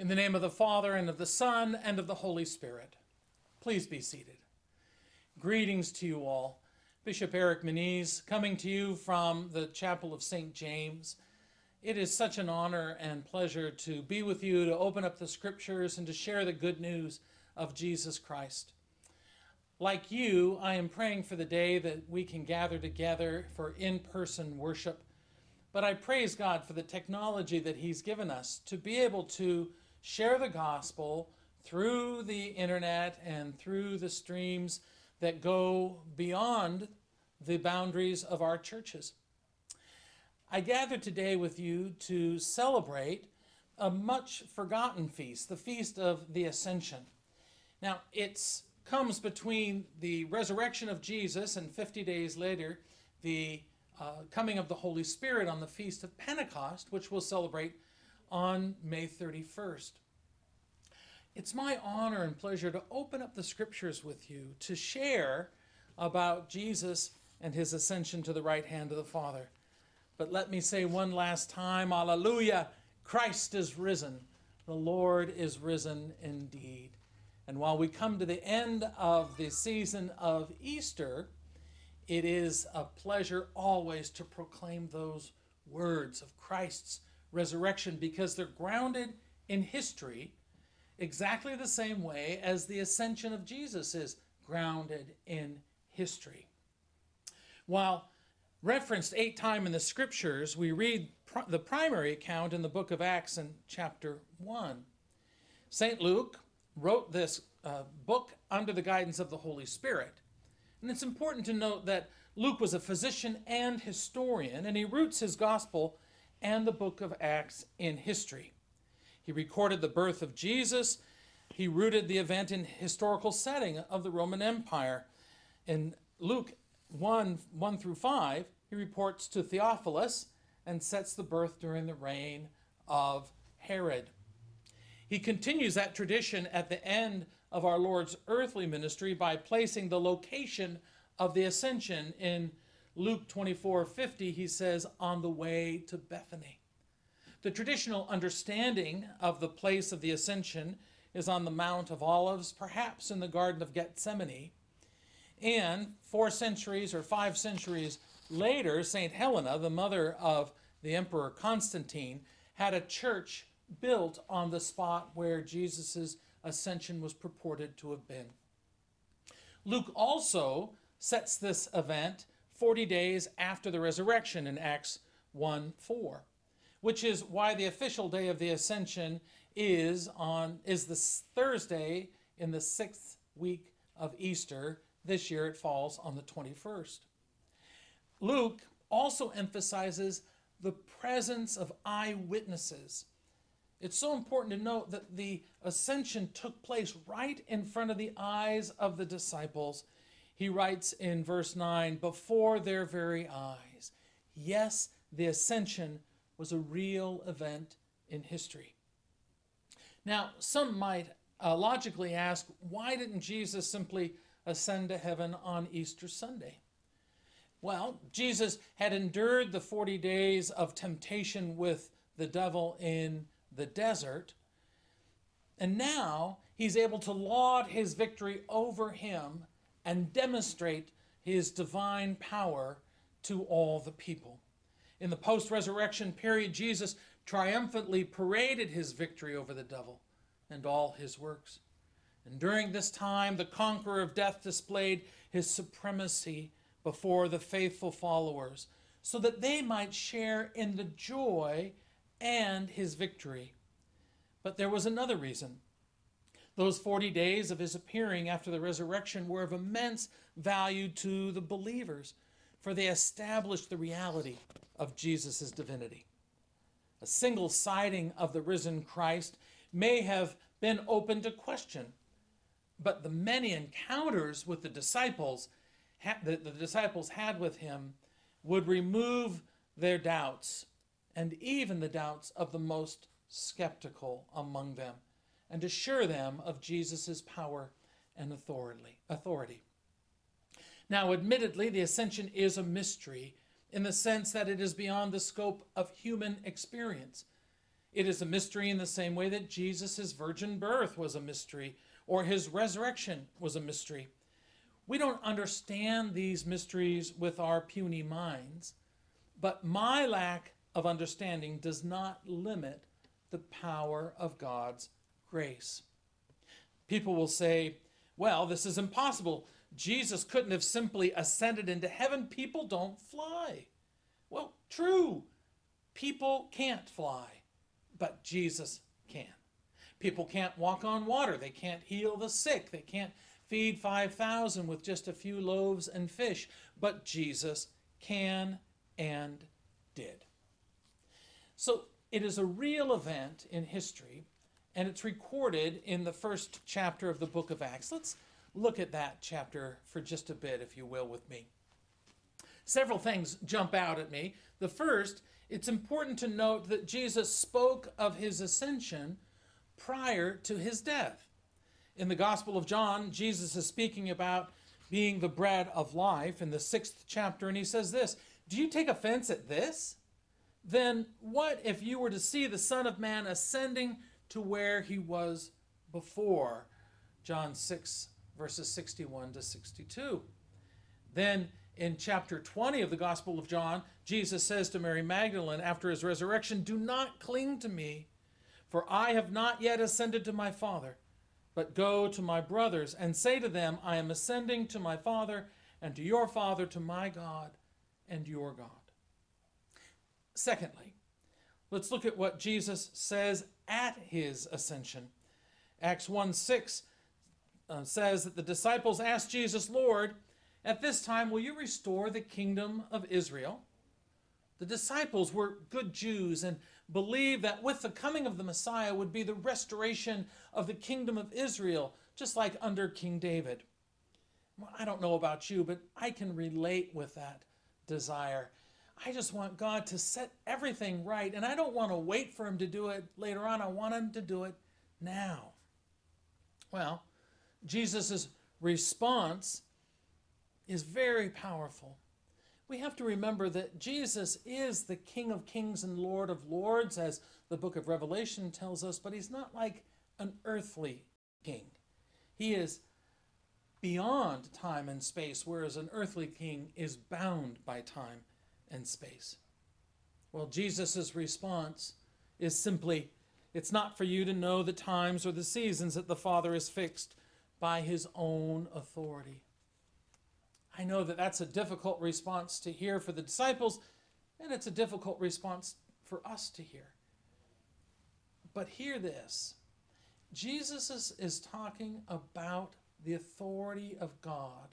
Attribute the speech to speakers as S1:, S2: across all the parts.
S1: In the name of the Father, and of the Son, and of the Holy Spirit. Please be seated. Greetings to you all. Bishop Eric Menees coming to you from the Chapel of St. James. It is such an honor and pleasure to be with you, to open up the scriptures, and to share the good news of Jesus Christ. Like you, I am praying for the day that we can gather together for in person worship. But I praise God for the technology that He's given us to be able to share the gospel through the internet and through the streams that go beyond the boundaries of our churches. I gather today with you to celebrate a much forgotten feast, the Feast of the Ascension. Now, it comes between the resurrection of Jesus and 50 days later, the uh, coming of the Holy Spirit on the Feast of Pentecost, which we'll celebrate on May 31st. It's my honor and pleasure to open up the scriptures with you to share about Jesus and his ascension to the right hand of the Father. But let me say one last time, Alleluia! Christ is risen. The Lord is risen indeed. And while we come to the end of the season of Easter, it is a pleasure always to proclaim those words of Christ's resurrection because they're grounded in history exactly the same way as the ascension of Jesus is grounded in history. While referenced eight times in the scriptures, we read pr- the primary account in the book of Acts in chapter 1. St. Luke wrote this uh, book under the guidance of the Holy Spirit. And it's important to note that Luke was a physician and historian, and he roots his gospel and the book of Acts in history. He recorded the birth of Jesus. He rooted the event in historical setting of the Roman Empire. In Luke 1 1 through 5, he reports to Theophilus and sets the birth during the reign of Herod. He continues that tradition at the end of our Lord's earthly ministry by placing the location of the ascension in Luke 24 50. He says, on the way to Bethany. The traditional understanding of the place of the ascension is on the Mount of Olives, perhaps in the Garden of Gethsemane. And four centuries or five centuries later, St. Helena, the mother of the Emperor Constantine, had a church built on the spot where Jesus' ascension was purported to have been. Luke also sets this event 40 days after the resurrection in Acts 1 4 which is why the official day of the ascension is on is the Thursday in the sixth week of Easter. This year it falls on the 21st. Luke also emphasizes the presence of eyewitnesses. It's so important to note that the ascension took place right in front of the eyes of the disciples. He writes in verse 9, before their very eyes. Yes, the ascension was a real event in history. Now, some might uh, logically ask, why didn't Jesus simply ascend to heaven on Easter Sunday? Well, Jesus had endured the 40 days of temptation with the devil in the desert, and now he's able to laud his victory over him and demonstrate his divine power to all the people. In the post resurrection period, Jesus triumphantly paraded his victory over the devil and all his works. And during this time, the conqueror of death displayed his supremacy before the faithful followers so that they might share in the joy and his victory. But there was another reason. Those 40 days of his appearing after the resurrection were of immense value to the believers, for they established the reality of Jesus' divinity. A single sighting of the risen Christ may have been open to question, but the many encounters with the disciples that the disciples had with him would remove their doubts and even the doubts of the most skeptical among them and assure them of Jesus' power and authority. Now, admittedly, the ascension is a mystery in the sense that it is beyond the scope of human experience. It is a mystery in the same way that Jesus' virgin birth was a mystery or his resurrection was a mystery. We don't understand these mysteries with our puny minds, but my lack of understanding does not limit the power of God's grace. People will say, well, this is impossible. Jesus couldn't have simply ascended into heaven. People don't fly. Well, true. People can't fly, but Jesus can. People can't walk on water. They can't heal the sick. They can't feed 5,000 with just a few loaves and fish, but Jesus can and did. So it is a real event in history, and it's recorded in the first chapter of the book of Acts. Let's look at that chapter for just a bit, if you will, with me. Several things jump out at me. The first, it's important to note that Jesus spoke of his ascension prior to his death. In the Gospel of John, Jesus is speaking about being the bread of life in the sixth chapter, and he says this Do you take offense at this? Then what if you were to see the Son of Man ascending to where he was before? John 6, verses 61 to 62. Then in chapter 20 of the Gospel of John, Jesus says to Mary Magdalene after his resurrection, Do not cling to me, for I have not yet ascended to my Father, but go to my brothers and say to them, I am ascending to my Father and to your Father, to my God and your God. Secondly, let's look at what Jesus says at his ascension. Acts 1 6 uh, says that the disciples asked Jesus, Lord, at this time, will you restore the kingdom of Israel? The disciples were good Jews and believed that with the coming of the Messiah would be the restoration of the kingdom of Israel, just like under King David. Well, I don't know about you, but I can relate with that desire. I just want God to set everything right, and I don't want to wait for Him to do it later on. I want Him to do it now. Well, Jesus' response is very powerful. We have to remember that Jesus is the King of kings and Lord of lords, as the book of Revelation tells us, but he's not like an earthly king. He is beyond time and space, whereas an earthly king is bound by time and space. Well, Jesus' response is simply it's not for you to know the times or the seasons that the Father has fixed by his own authority. I know that that's a difficult response to hear for the disciples, and it's a difficult response for us to hear. But hear this Jesus is, is talking about the authority of God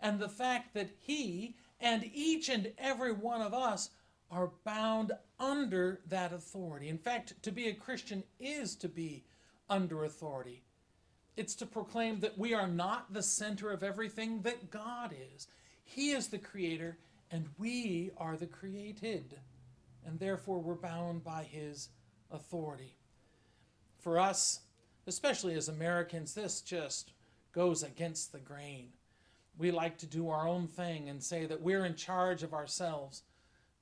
S1: and the fact that he and each and every one of us are bound under that authority. In fact, to be a Christian is to be under authority. It's to proclaim that we are not the center of everything, that God is. He is the creator, and we are the created. And therefore, we're bound by His authority. For us, especially as Americans, this just goes against the grain. We like to do our own thing and say that we're in charge of ourselves.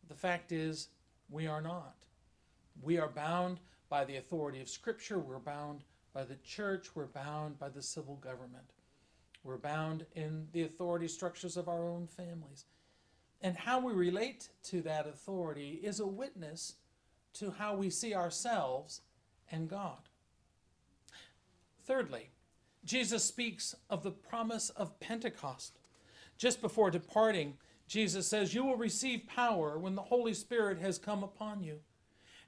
S1: The fact is, we are not. We are bound by the authority of Scripture, we're bound by the church, we're bound by the civil government. We're bound in the authority structures of our own families. And how we relate to that authority is a witness to how we see ourselves and God. Thirdly, Jesus speaks of the promise of Pentecost. Just before departing, Jesus says, You will receive power when the Holy Spirit has come upon you.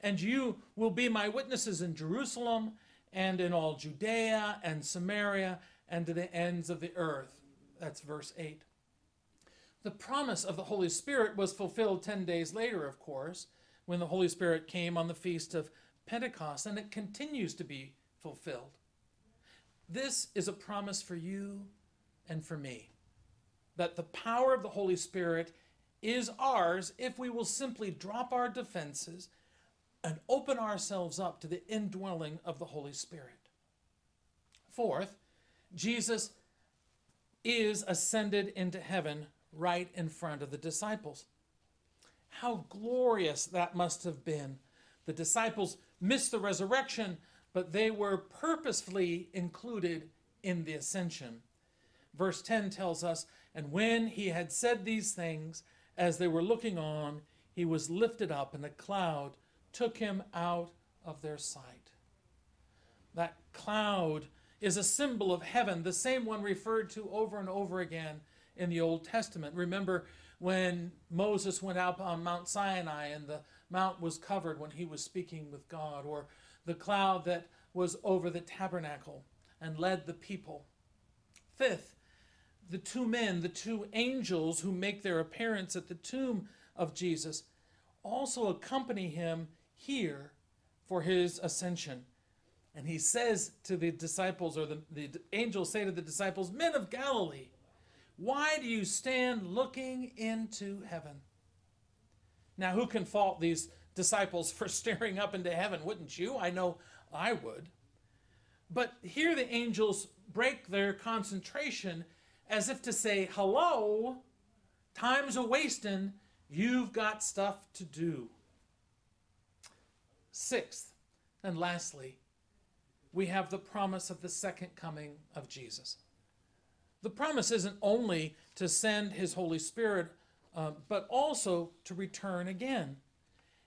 S1: And you will be my witnesses in Jerusalem and in all Judea and Samaria and to the ends of the earth. That's verse 8. The promise of the Holy Spirit was fulfilled 10 days later, of course, when the Holy Spirit came on the feast of Pentecost, and it continues to be fulfilled. This is a promise for you and for me that the power of the Holy Spirit is ours if we will simply drop our defenses and open ourselves up to the indwelling of the Holy Spirit. Fourth, Jesus is ascended into heaven right in front of the disciples. How glorious that must have been. The disciples missed the resurrection, but they were purposefully included in the ascension. Verse 10 tells us, And when he had said these things, as they were looking on, he was lifted up, and a cloud took him out of their sight. That cloud is a symbol of heaven, the same one referred to over and over again in the Old Testament. Remember when Moses went out on Mount Sinai and the mount was covered when he was speaking with God, or the cloud that was over the tabernacle and led the people. Fifth, the two men, the two angels who make their appearance at the tomb of Jesus, also accompany him here for his ascension. And he says to the disciples, or the, the angels say to the disciples, Men of Galilee, why do you stand looking into heaven? Now, who can fault these disciples for staring up into heaven? Wouldn't you? I know I would. But here the angels break their concentration as if to say, Hello, time's a wasting. You've got stuff to do. Sixth, and lastly, we have the promise of the second coming of Jesus. The promise isn't only to send his Holy Spirit, uh, but also to return again.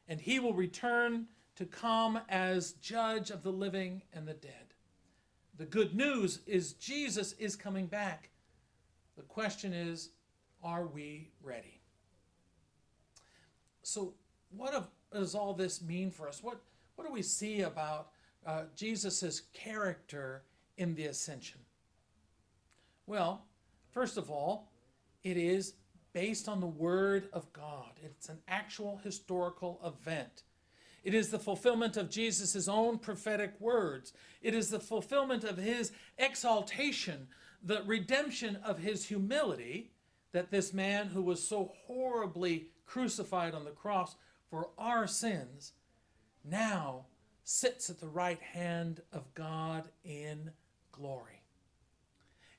S1: And he will return to come as judge of the living and the dead. The good news is Jesus is coming back. The question is, are we ready? So, what does all this mean for us? What, what do we see about uh, Jesus' character in the ascension? Well, first of all, it is based on the Word of God. It's an actual historical event. It is the fulfillment of Jesus' own prophetic words. It is the fulfillment of his exaltation, the redemption of his humility, that this man who was so horribly crucified on the cross for our sins now sits at the right hand of God in glory.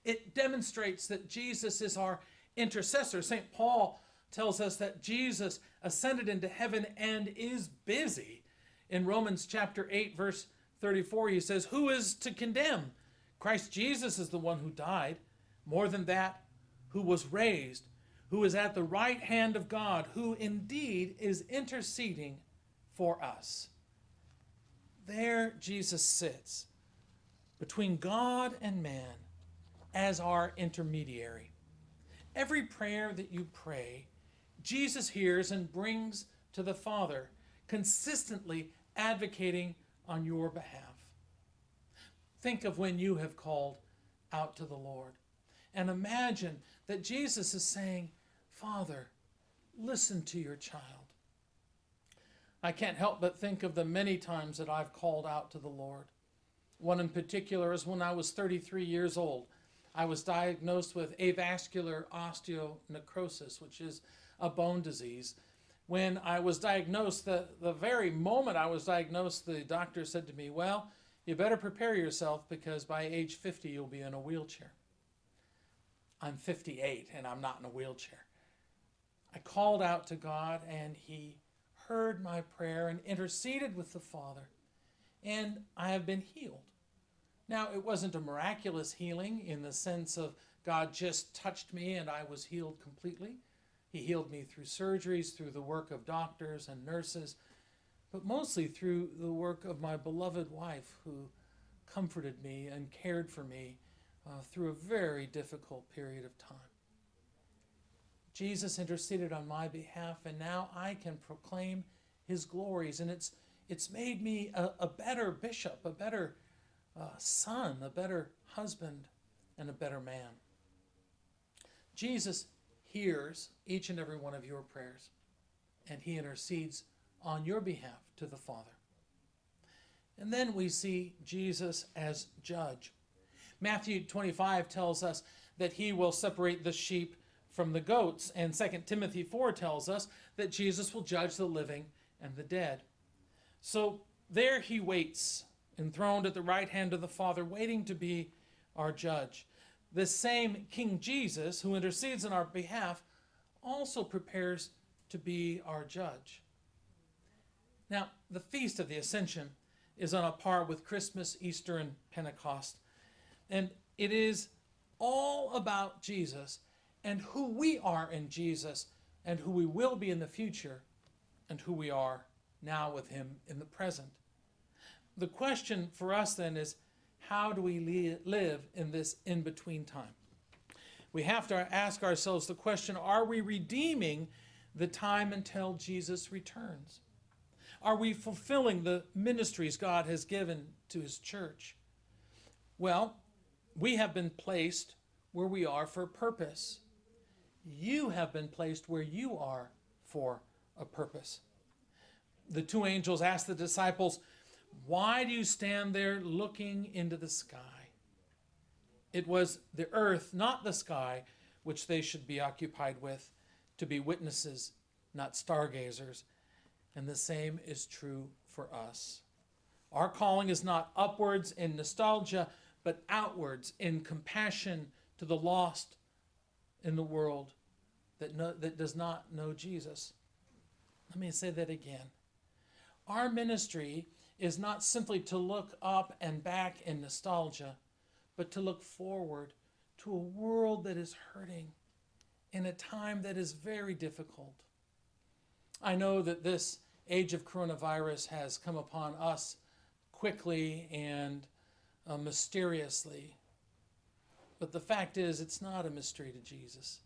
S1: It demonstrates that Jesus is our intercessor. St. Paul tells us that Jesus ascended into heaven and is busy. In Romans chapter 8, verse 34, he says, Who is to condemn? Christ Jesus is the one who died. More than that, who was raised, who is at the right hand of God, who indeed is interceding for us. There Jesus sits between God and man as our intermediary. Every prayer that you pray, Jesus hears and brings to the Father, consistently advocating on your behalf. Think of when you have called out to the Lord. And imagine that Jesus is saying, Father, listen to your child. I can't help but think of the many times that I've called out to the Lord. One in particular is when I was 33 years old. I was diagnosed with avascular osteonecrosis, which is a bone disease. When I was diagnosed, the, the very moment I was diagnosed, the doctor said to me, Well, you better prepare yourself because by age 50 you'll be in a wheelchair. I'm 58 and I'm not in a wheelchair. I called out to God and He heard my prayer and interceded with the Father, and I have been healed. Now, it wasn't a miraculous healing in the sense of God just touched me and I was healed completely. He healed me through surgeries, through the work of doctors and nurses, but mostly through the work of my beloved wife who comforted me and cared for me uh, through a very difficult period of time. Jesus interceded on my behalf, and now I can proclaim his glories. And it's, it's made me a, a better bishop, a better uh, son, a better husband, and a better man. Jesus hears each and every one of your prayers, and he intercedes on your behalf to the Father. And then we see Jesus as judge. Matthew 25 tells us that he will separate the sheep from the goats, and 2 Timothy 4 tells us that Jesus will judge the living and the dead. So there he waits enthroned at the right hand of the Father, waiting to be our judge. This same King Jesus, who intercedes on our behalf, also prepares to be our judge. Now, the Feast of the Ascension is on a par with Christmas, Easter, and Pentecost. And it is all about Jesus and who we are in Jesus and who we will be in the future and who we are now with Him in the present. The question for us then is how do we li- live in this in between time? We have to ask ourselves the question are we redeeming the time until Jesus returns? Are we fulfilling the ministries God has given to His church? Well, we have been placed where we are for a purpose. You have been placed where you are for a purpose. The two angels asked the disciples, Why do you stand there looking into the sky? It was the earth, not the sky, which they should be occupied with, to be witnesses, not stargazers. And the same is true for us. Our calling is not upwards in nostalgia, but outwards in compassion to the lost in the world that, know, that does not know Jesus. Let me say that again. Our ministry is not simply to look up and back in nostalgia, but to look forward to a world that is hurting in a time that is very difficult. I know that this age of coronavirus has come upon us quickly and uh, mysteriously. But the fact is, it's not a mystery to Jesus.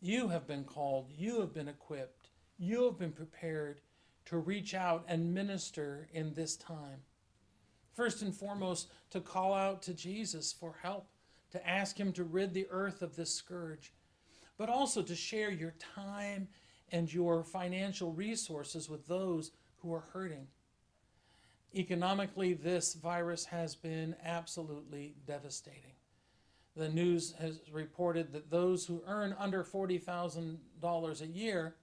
S1: You have been called, you have been equipped, you have been prepared to reach out and minister in this time. First and foremost, to call out to Jesus for help, to ask Him to rid the earth of this scourge, but also to share your time and your financial resources with those who are hurting. Economically, this virus has been absolutely devastating. The news has reported that those who earn under $40,000 a year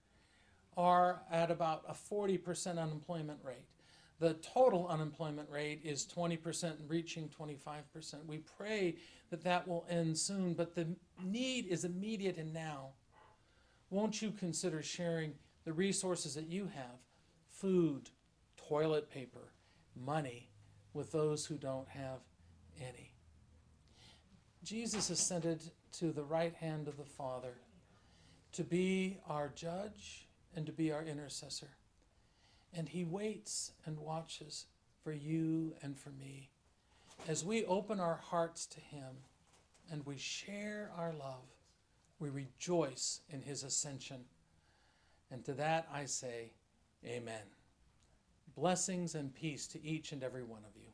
S1: are at about a 40% unemployment rate. The total unemployment rate is 20%, and reaching 25%. We pray that that will end soon, but the need is immediate and now. Won't you consider sharing the resources that you have food, toilet paper, money with those who don't have any? Jesus ascended to the right hand of the Father to be our judge and to be our intercessor. And he waits and watches for you and for me as we open our hearts to him and we share our love. We rejoice in his ascension. And to that I say, Amen. Blessings and peace to each and every one of you.